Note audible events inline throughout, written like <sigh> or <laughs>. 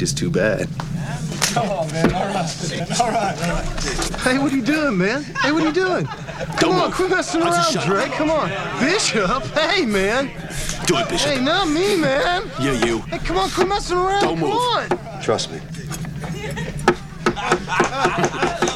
just too bad. Come on, man. All right. All right. All right. Hey, what are you doing, man? Hey, what are you doing? Come on, quit messing around, Dre. Come on. Bishop, hey, man. Do it, Bishop. Hey, not me, man. Yeah, you. Hey, come on, quit messing around. Don't come move. On. Trust me. <laughs>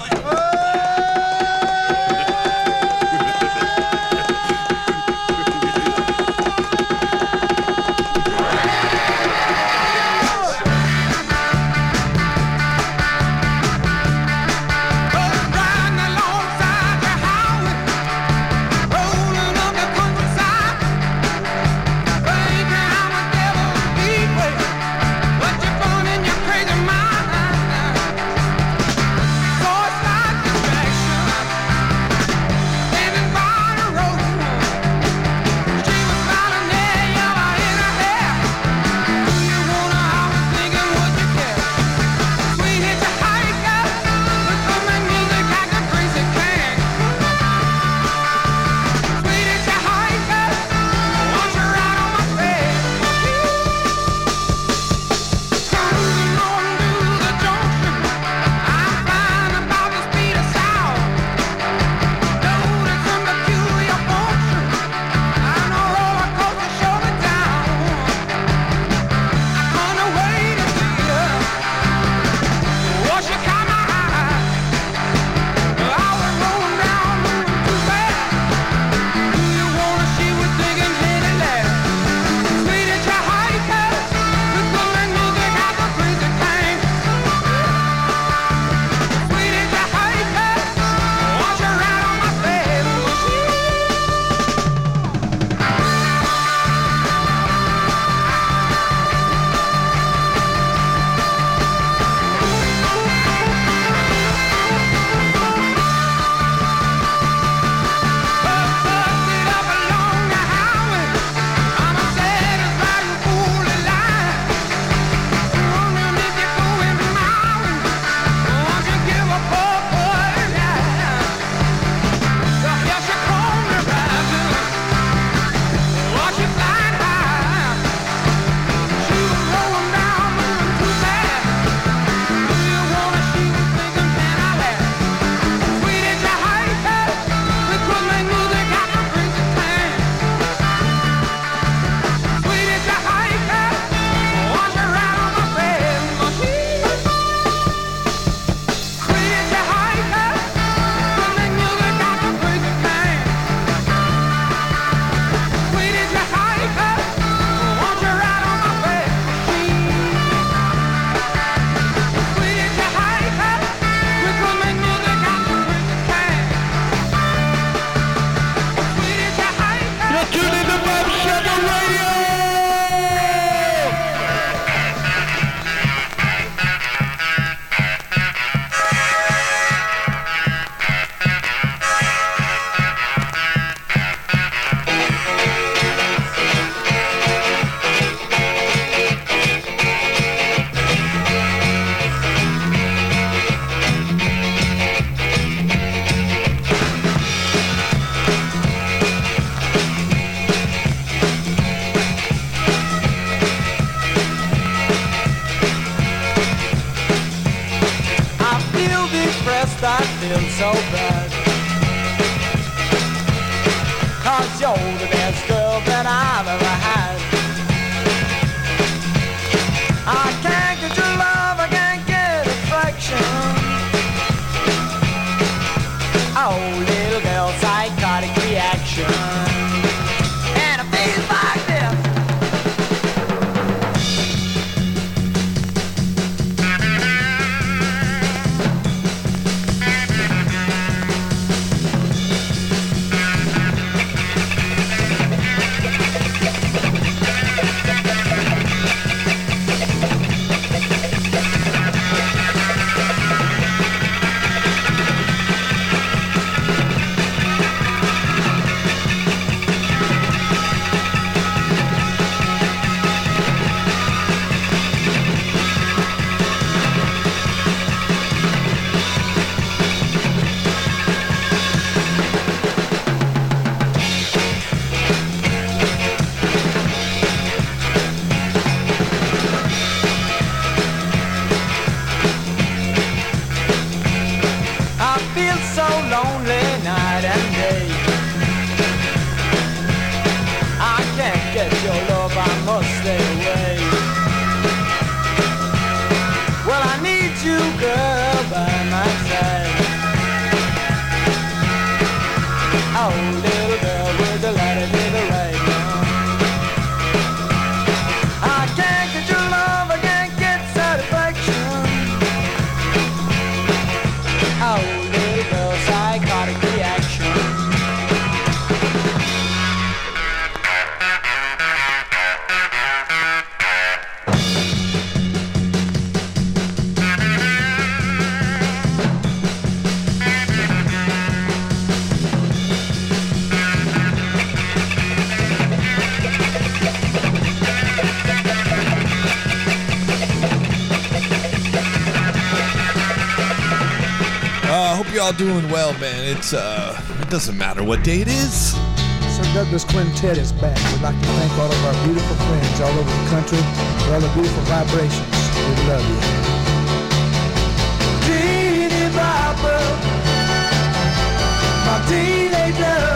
you're all doing well, man. It's uh, it doesn't matter what day it is. Sir Douglas Quintet is back. We'd like to thank all of our beautiful friends all over the country for all the beautiful vibrations. We love you. Teeny bopper, my teenage lover.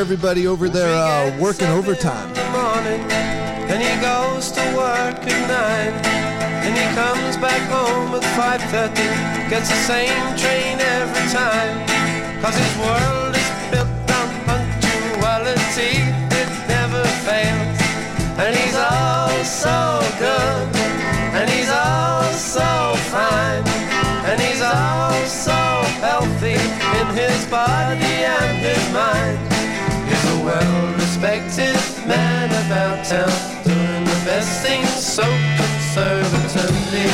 Everybody over there uh, working overtime. the morning, and he goes to work at nine, and he comes back home at 5:30, gets the same train every time, cause his world is built on punctuality, it never fails, and he's all so good, and he's all so fine, and he's all so healthy in his body and his mind. Well-respected man about town, doing the best things so conservatively.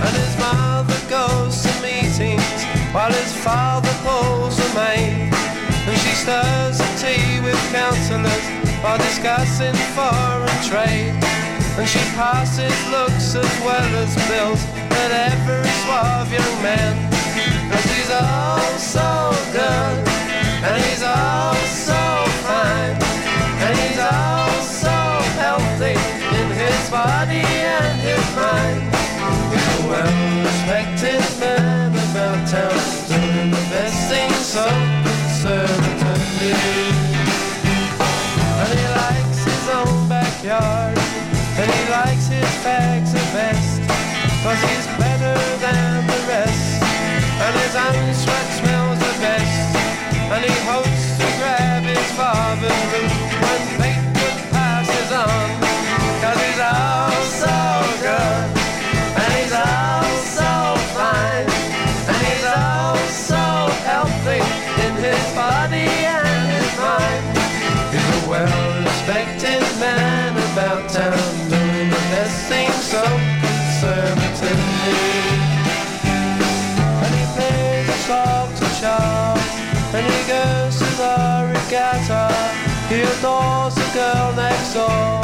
And his mother goes to meetings while his father pulls a maid. And she stirs the tea with councillors while discussing foreign trade. And she passes looks as well as bills at every suave young man. And she's all so good, and he's all so fine, and he's all so healthy in his body and his mind. He's a well-respected man about town, doing the best things so conservatively. And he likes his own backyard, and he likes his bags the best, cause he's better than the rest, and his own sweat smells the best, he hopes to grab his father's boot when Bateman passes on, cause he's all so good, and he's all so fine, and he's all so healthy in his body and his mind. He's a well-respected man about town, doing the best things so He adores the girl next door.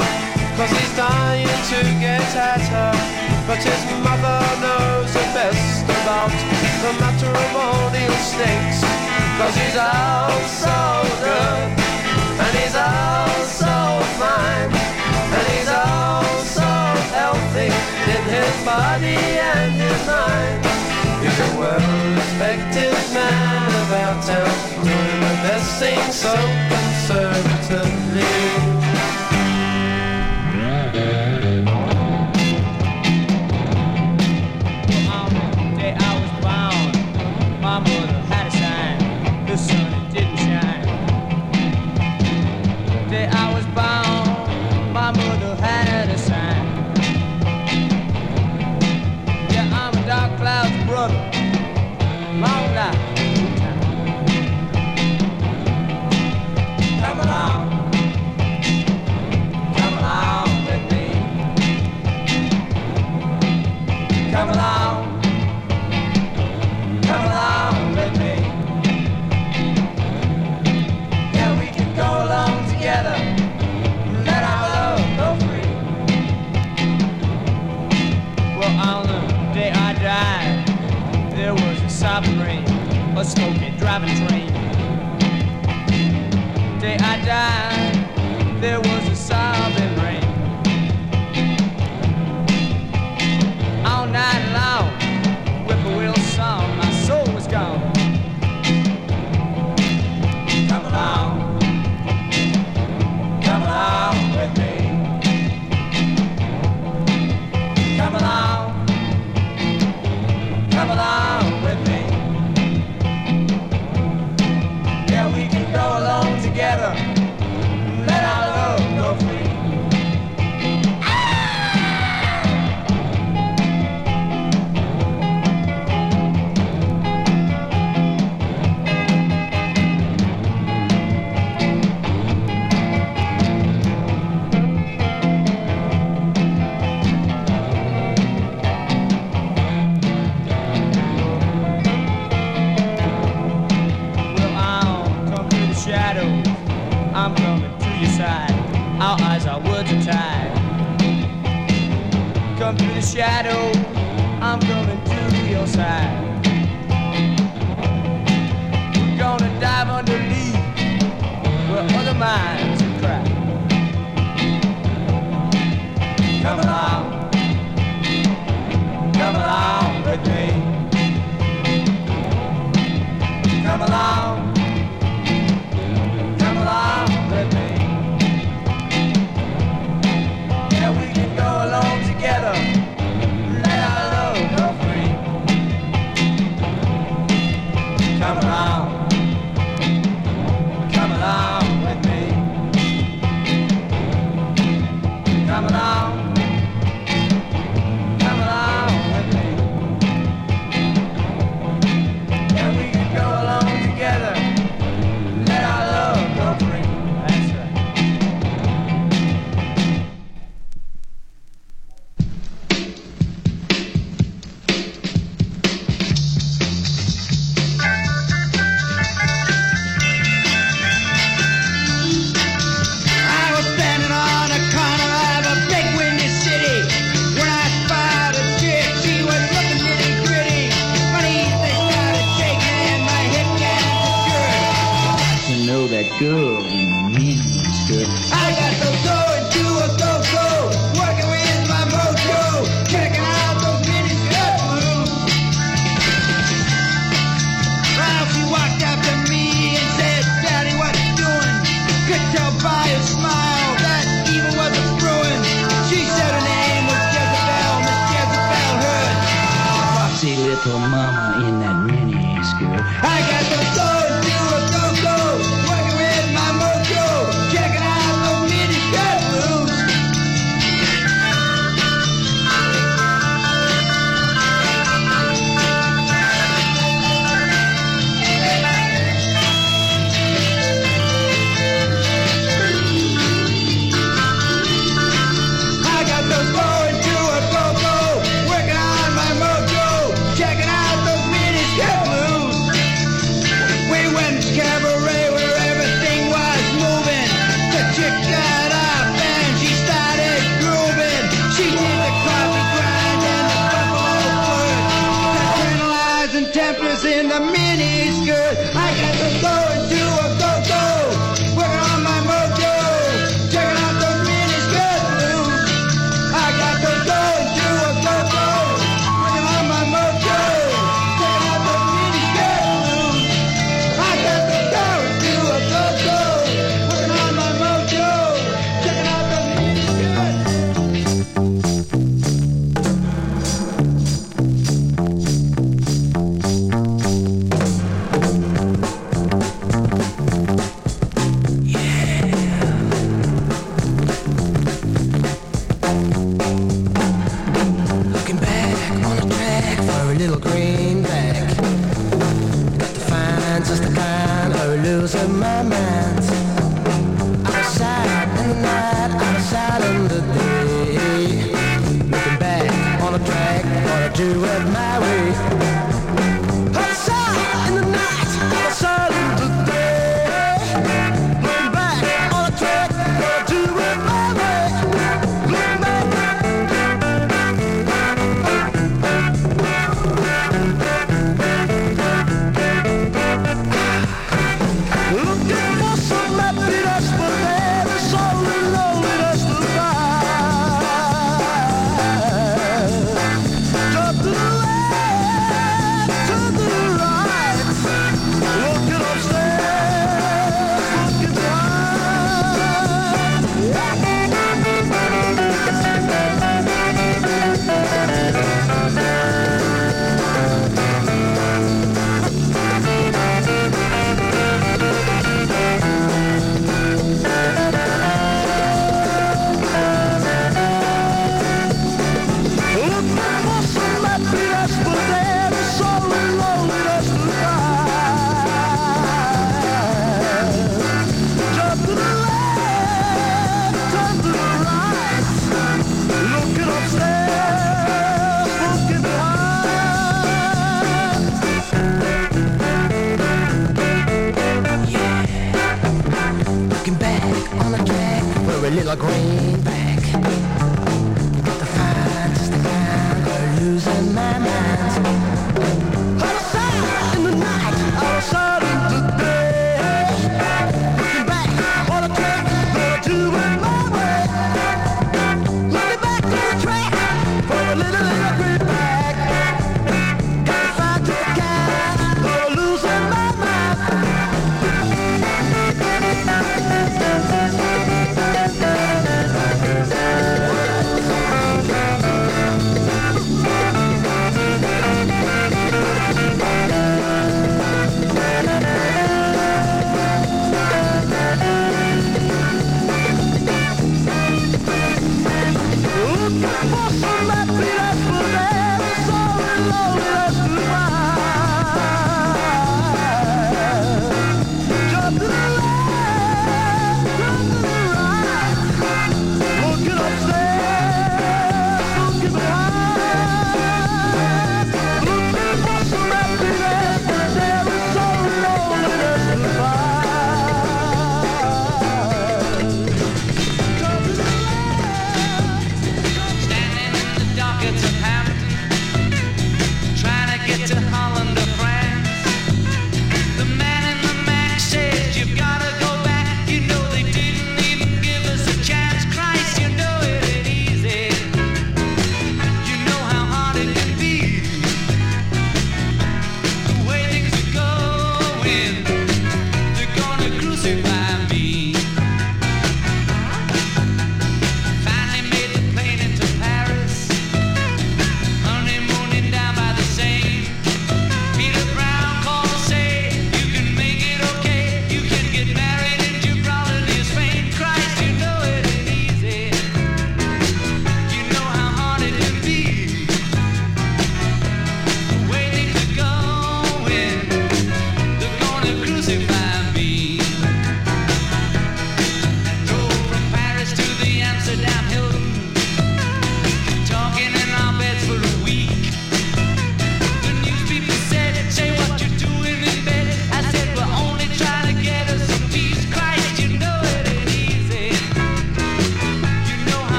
Cause he's dying to get at her. But his mother knows the best about The matrimonial stinks Cause he's out so good And he's out so fine And he's out so healthy In his body and his mind. He's a well-respected man about town Doing the best thing so conservative matter was smoking, driving train. Day I died, there was 啊。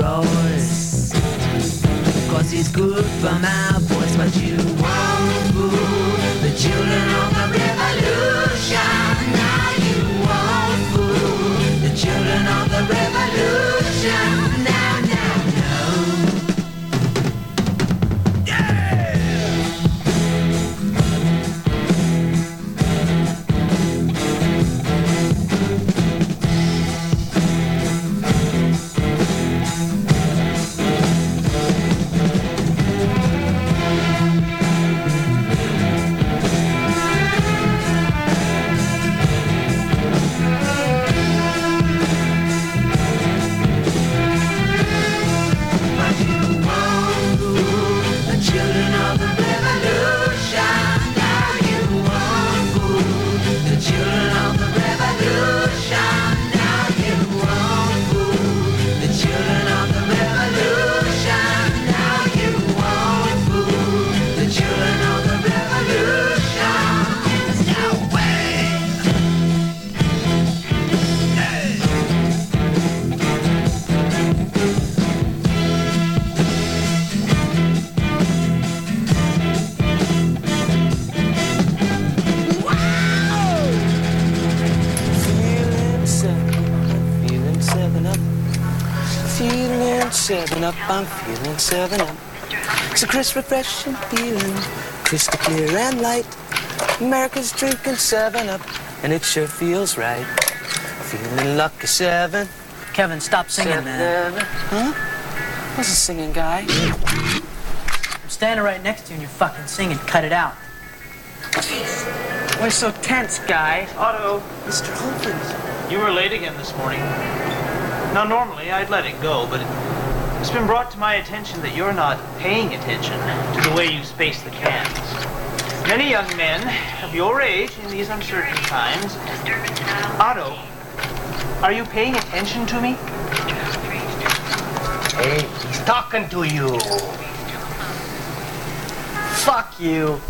Royce. Cause it's good for my voice, but you won't fool the children of the revolution. Now you won't fool the children of the revolution. I'm feeling seven up. It's a crisp, refreshing feeling, crystal clear and light. America's drinking seven up, and it sure feels right. Feeling lucky seven. Kevin, stop singing, man. seven. Huh? What's a singing guy? I'm standing right next to you and you're fucking singing. Cut it out. Jeez. Why so tense, guy? Otto, Mr. Humphries. you were late again this morning. Now, normally I'd let it go, but it's been brought to my attention that you're not paying attention to the way you space the cans. Many young men of your age in these uncertain times. Otto, are you paying attention to me? Hey, he's talking to you. Fuck you.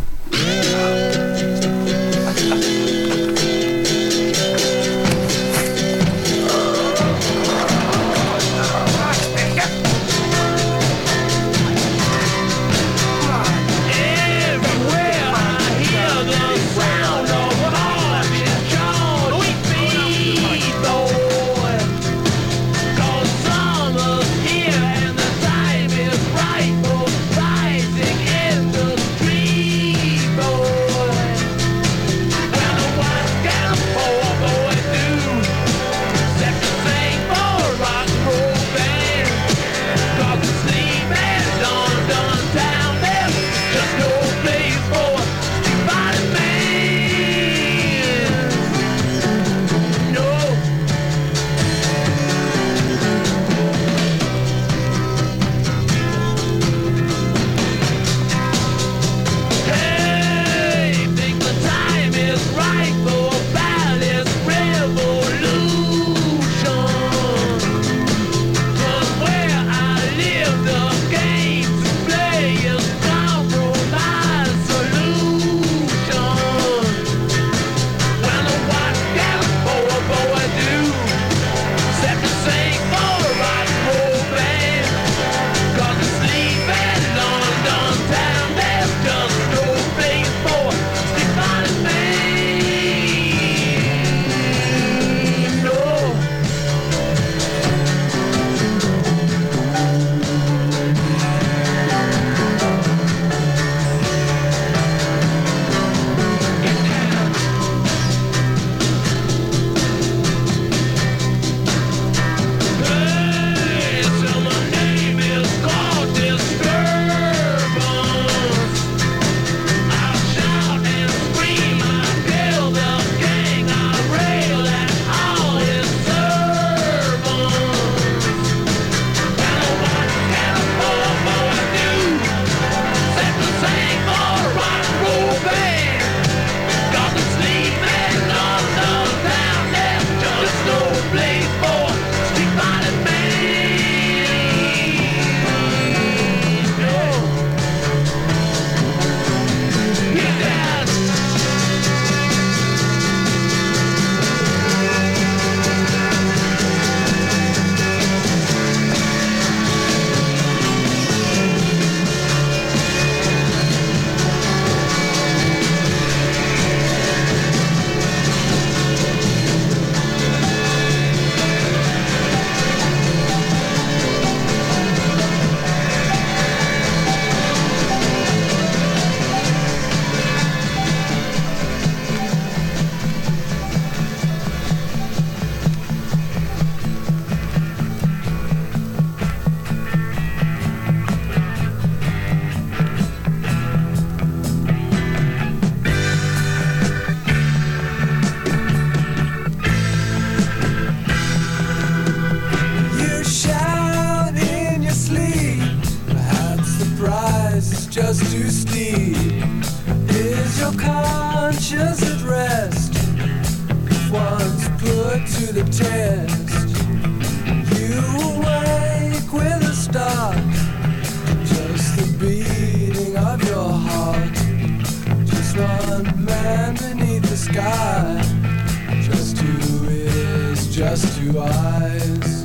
Just two eyes.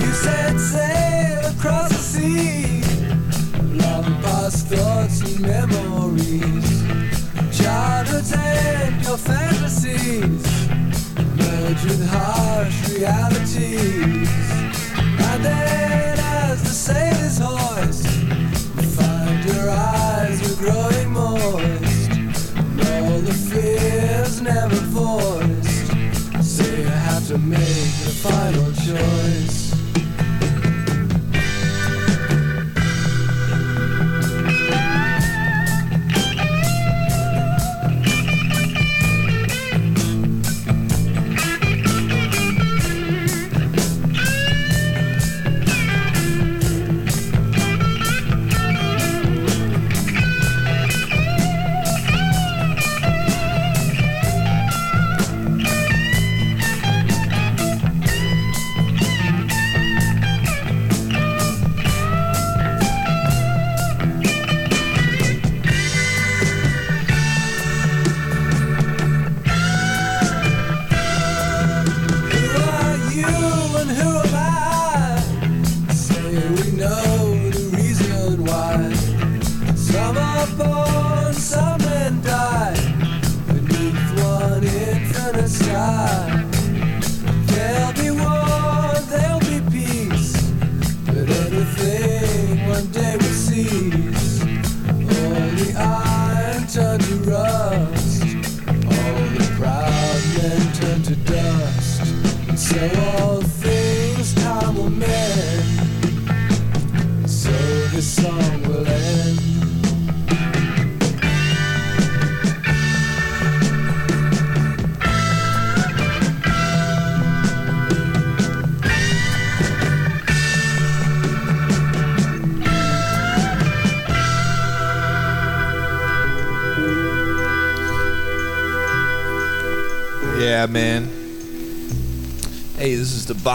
You said sail across the sea, long past thoughts and memories, childhood's and your fantasies merge with harsh realities.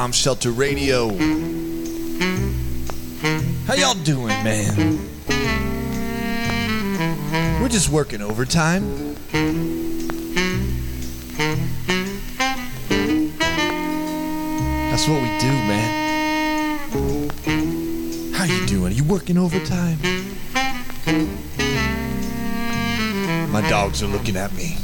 Bomb Shelter Radio. How y'all doing, man? We're just working overtime. That's what we do, man. How you doing? Are You working overtime? My dogs are looking at me.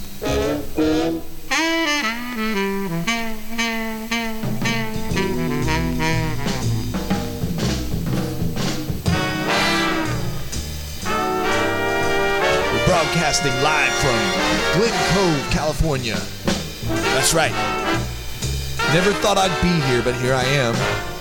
Broadcasting live from Glen Cove, California. That's right. Never thought I'd be here, but here I am.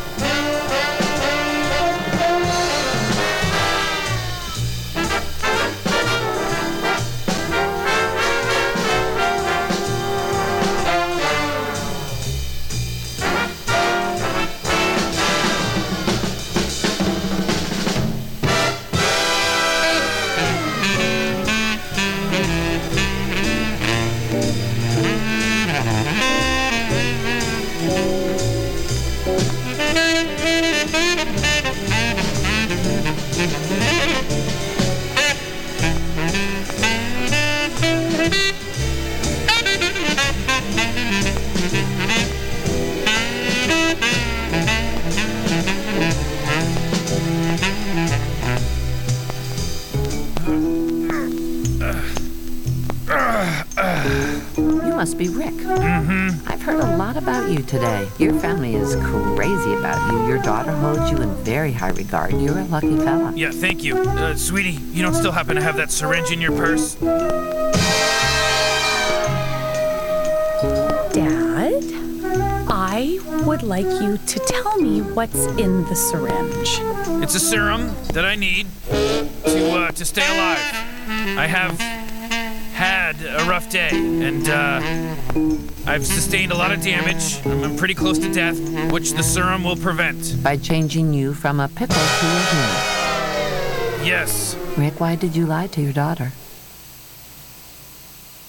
Today. Your family is crazy about you. Your daughter holds you in very high regard. You're a lucky fella. Yeah, thank you. Uh, sweetie, you don't still happen to have that syringe in your purse? Dad, I would like you to tell me what's in the syringe. It's a serum that I need to uh, to stay alive. I have had a rough day, and uh, I've sustained a lot of damage. I'm, pretty close to death, uh-huh. which the serum will prevent. By changing you from a pickle to a human. Yes. Rick, why did you lie to your daughter?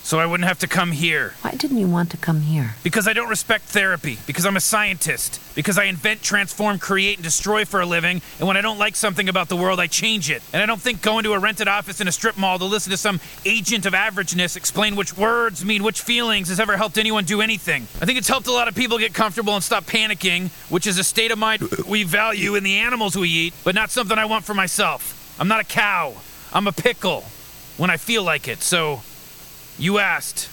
So I wouldn't have to come here. Why didn't you want to come here? Because I don't respect therapy. Because I'm a scientist. Because I invent, transform, create, and destroy for a living. And when I don't like something about the world, I change it. And I don't think going to a rented office in a strip mall to listen to some agent of averageness explain which words mean which feelings has ever helped anyone do anything. I think it's helped a lot of people get comfortable and stop panicking, which is a state of mind <laughs> we value in the animals we eat, but not something I want for myself. I'm not a cow. I'm a pickle when I feel like it. So, you asked.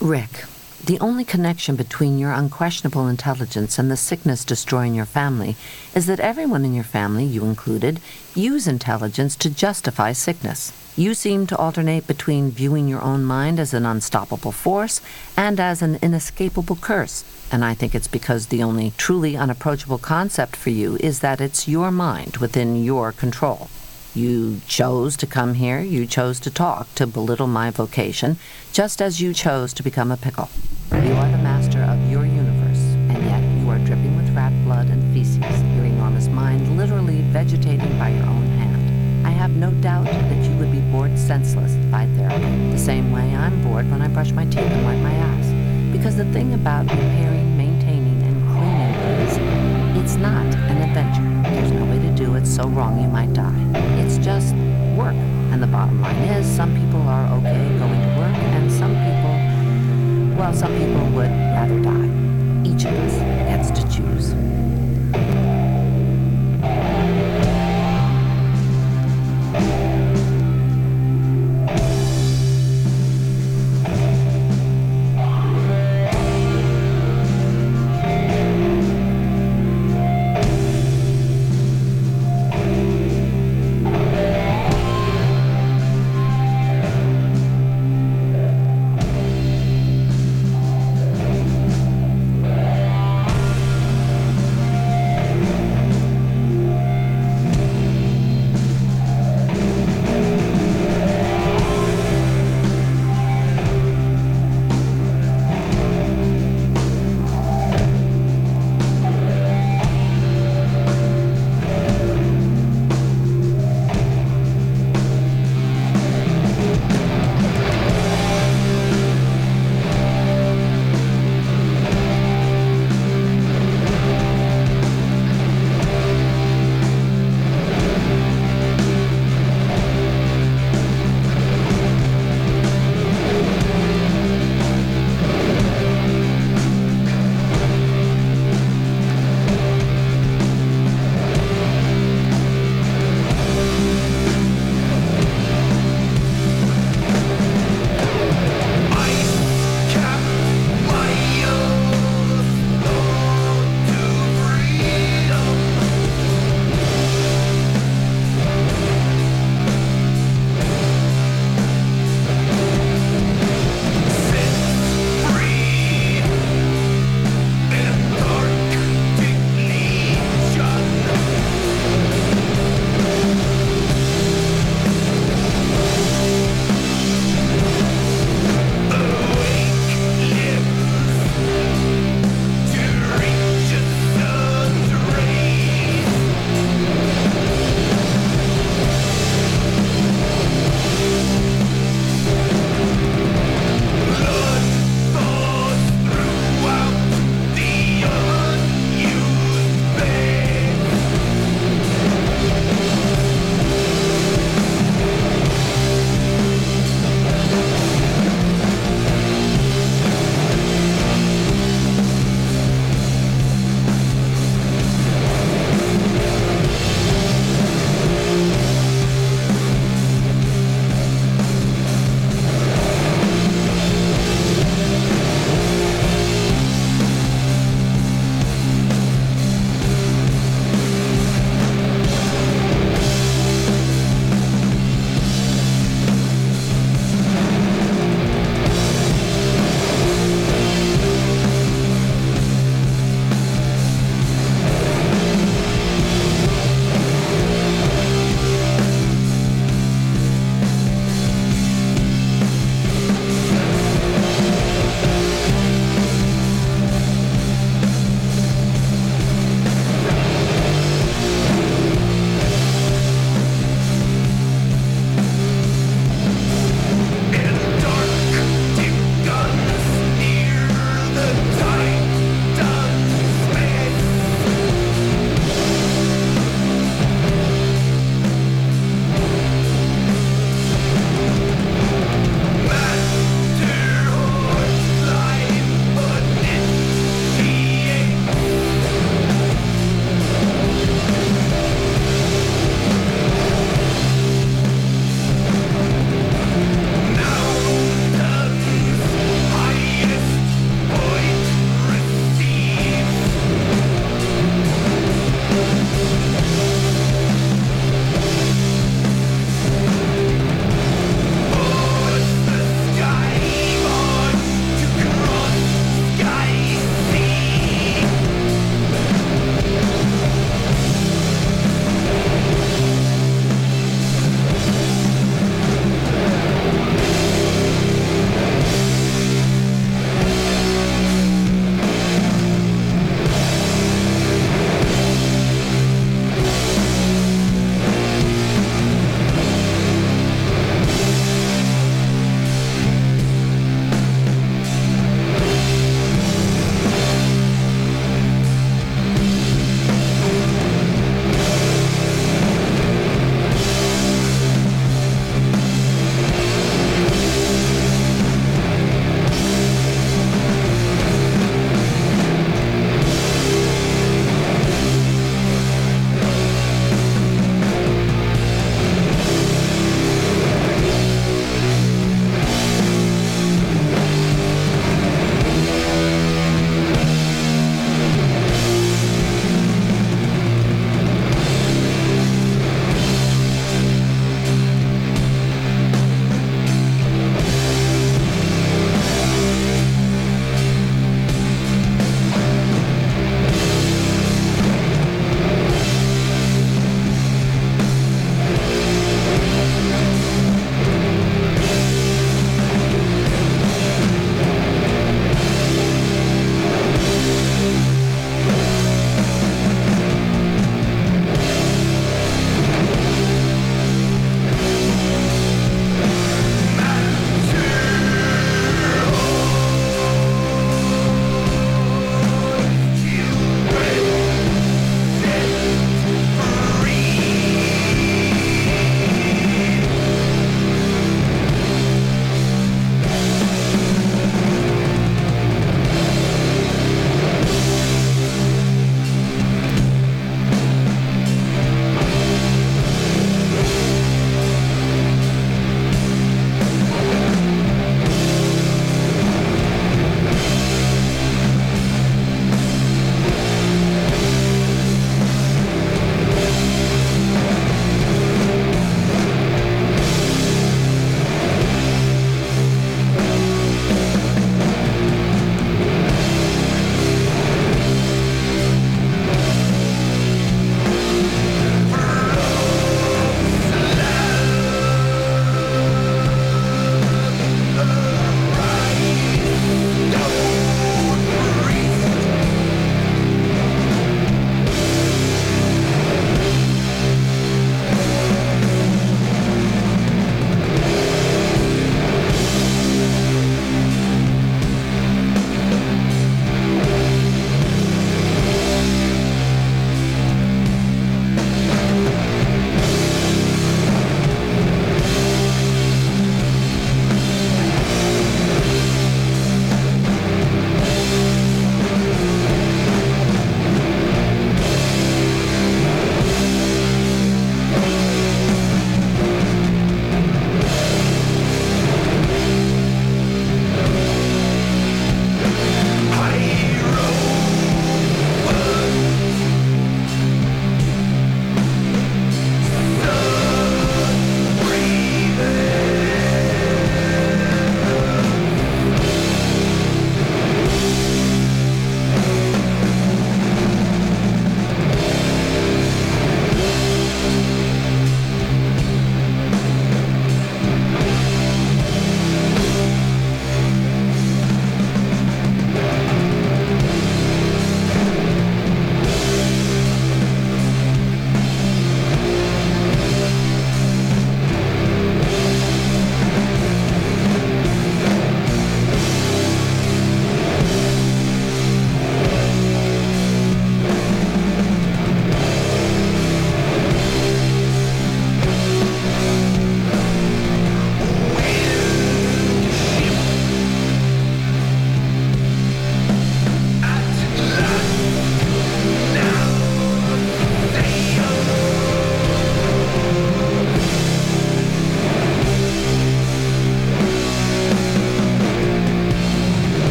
Rick, the only connection between your unquestionable intelligence and the sickness destroying your family is that everyone in your family, you included, use intelligence to justify sickness. You seem to alternate between viewing your own mind as an unstoppable force and as an inescapable curse. And I think it's because the only truly unapproachable concept for you is that it's your mind within your control. You chose to come here, you chose to talk, to belittle my vocation, just as you chose to become a pickle. You are the master of your universe, and yet you are dripping with rat blood and feces, your enormous mind literally vegetating by your own hand. I have no doubt that you would be bored senseless by therapy, the same way I'm bored when I brush my teeth and wipe my ass. Because the thing about repairing, maintaining, and cleaning is, it's not an adventure. There's no way to do it so wrong you might die. Just work. And the bottom line is, some people are okay going to work, and some people, well, some people would rather die. Each of us gets to choose.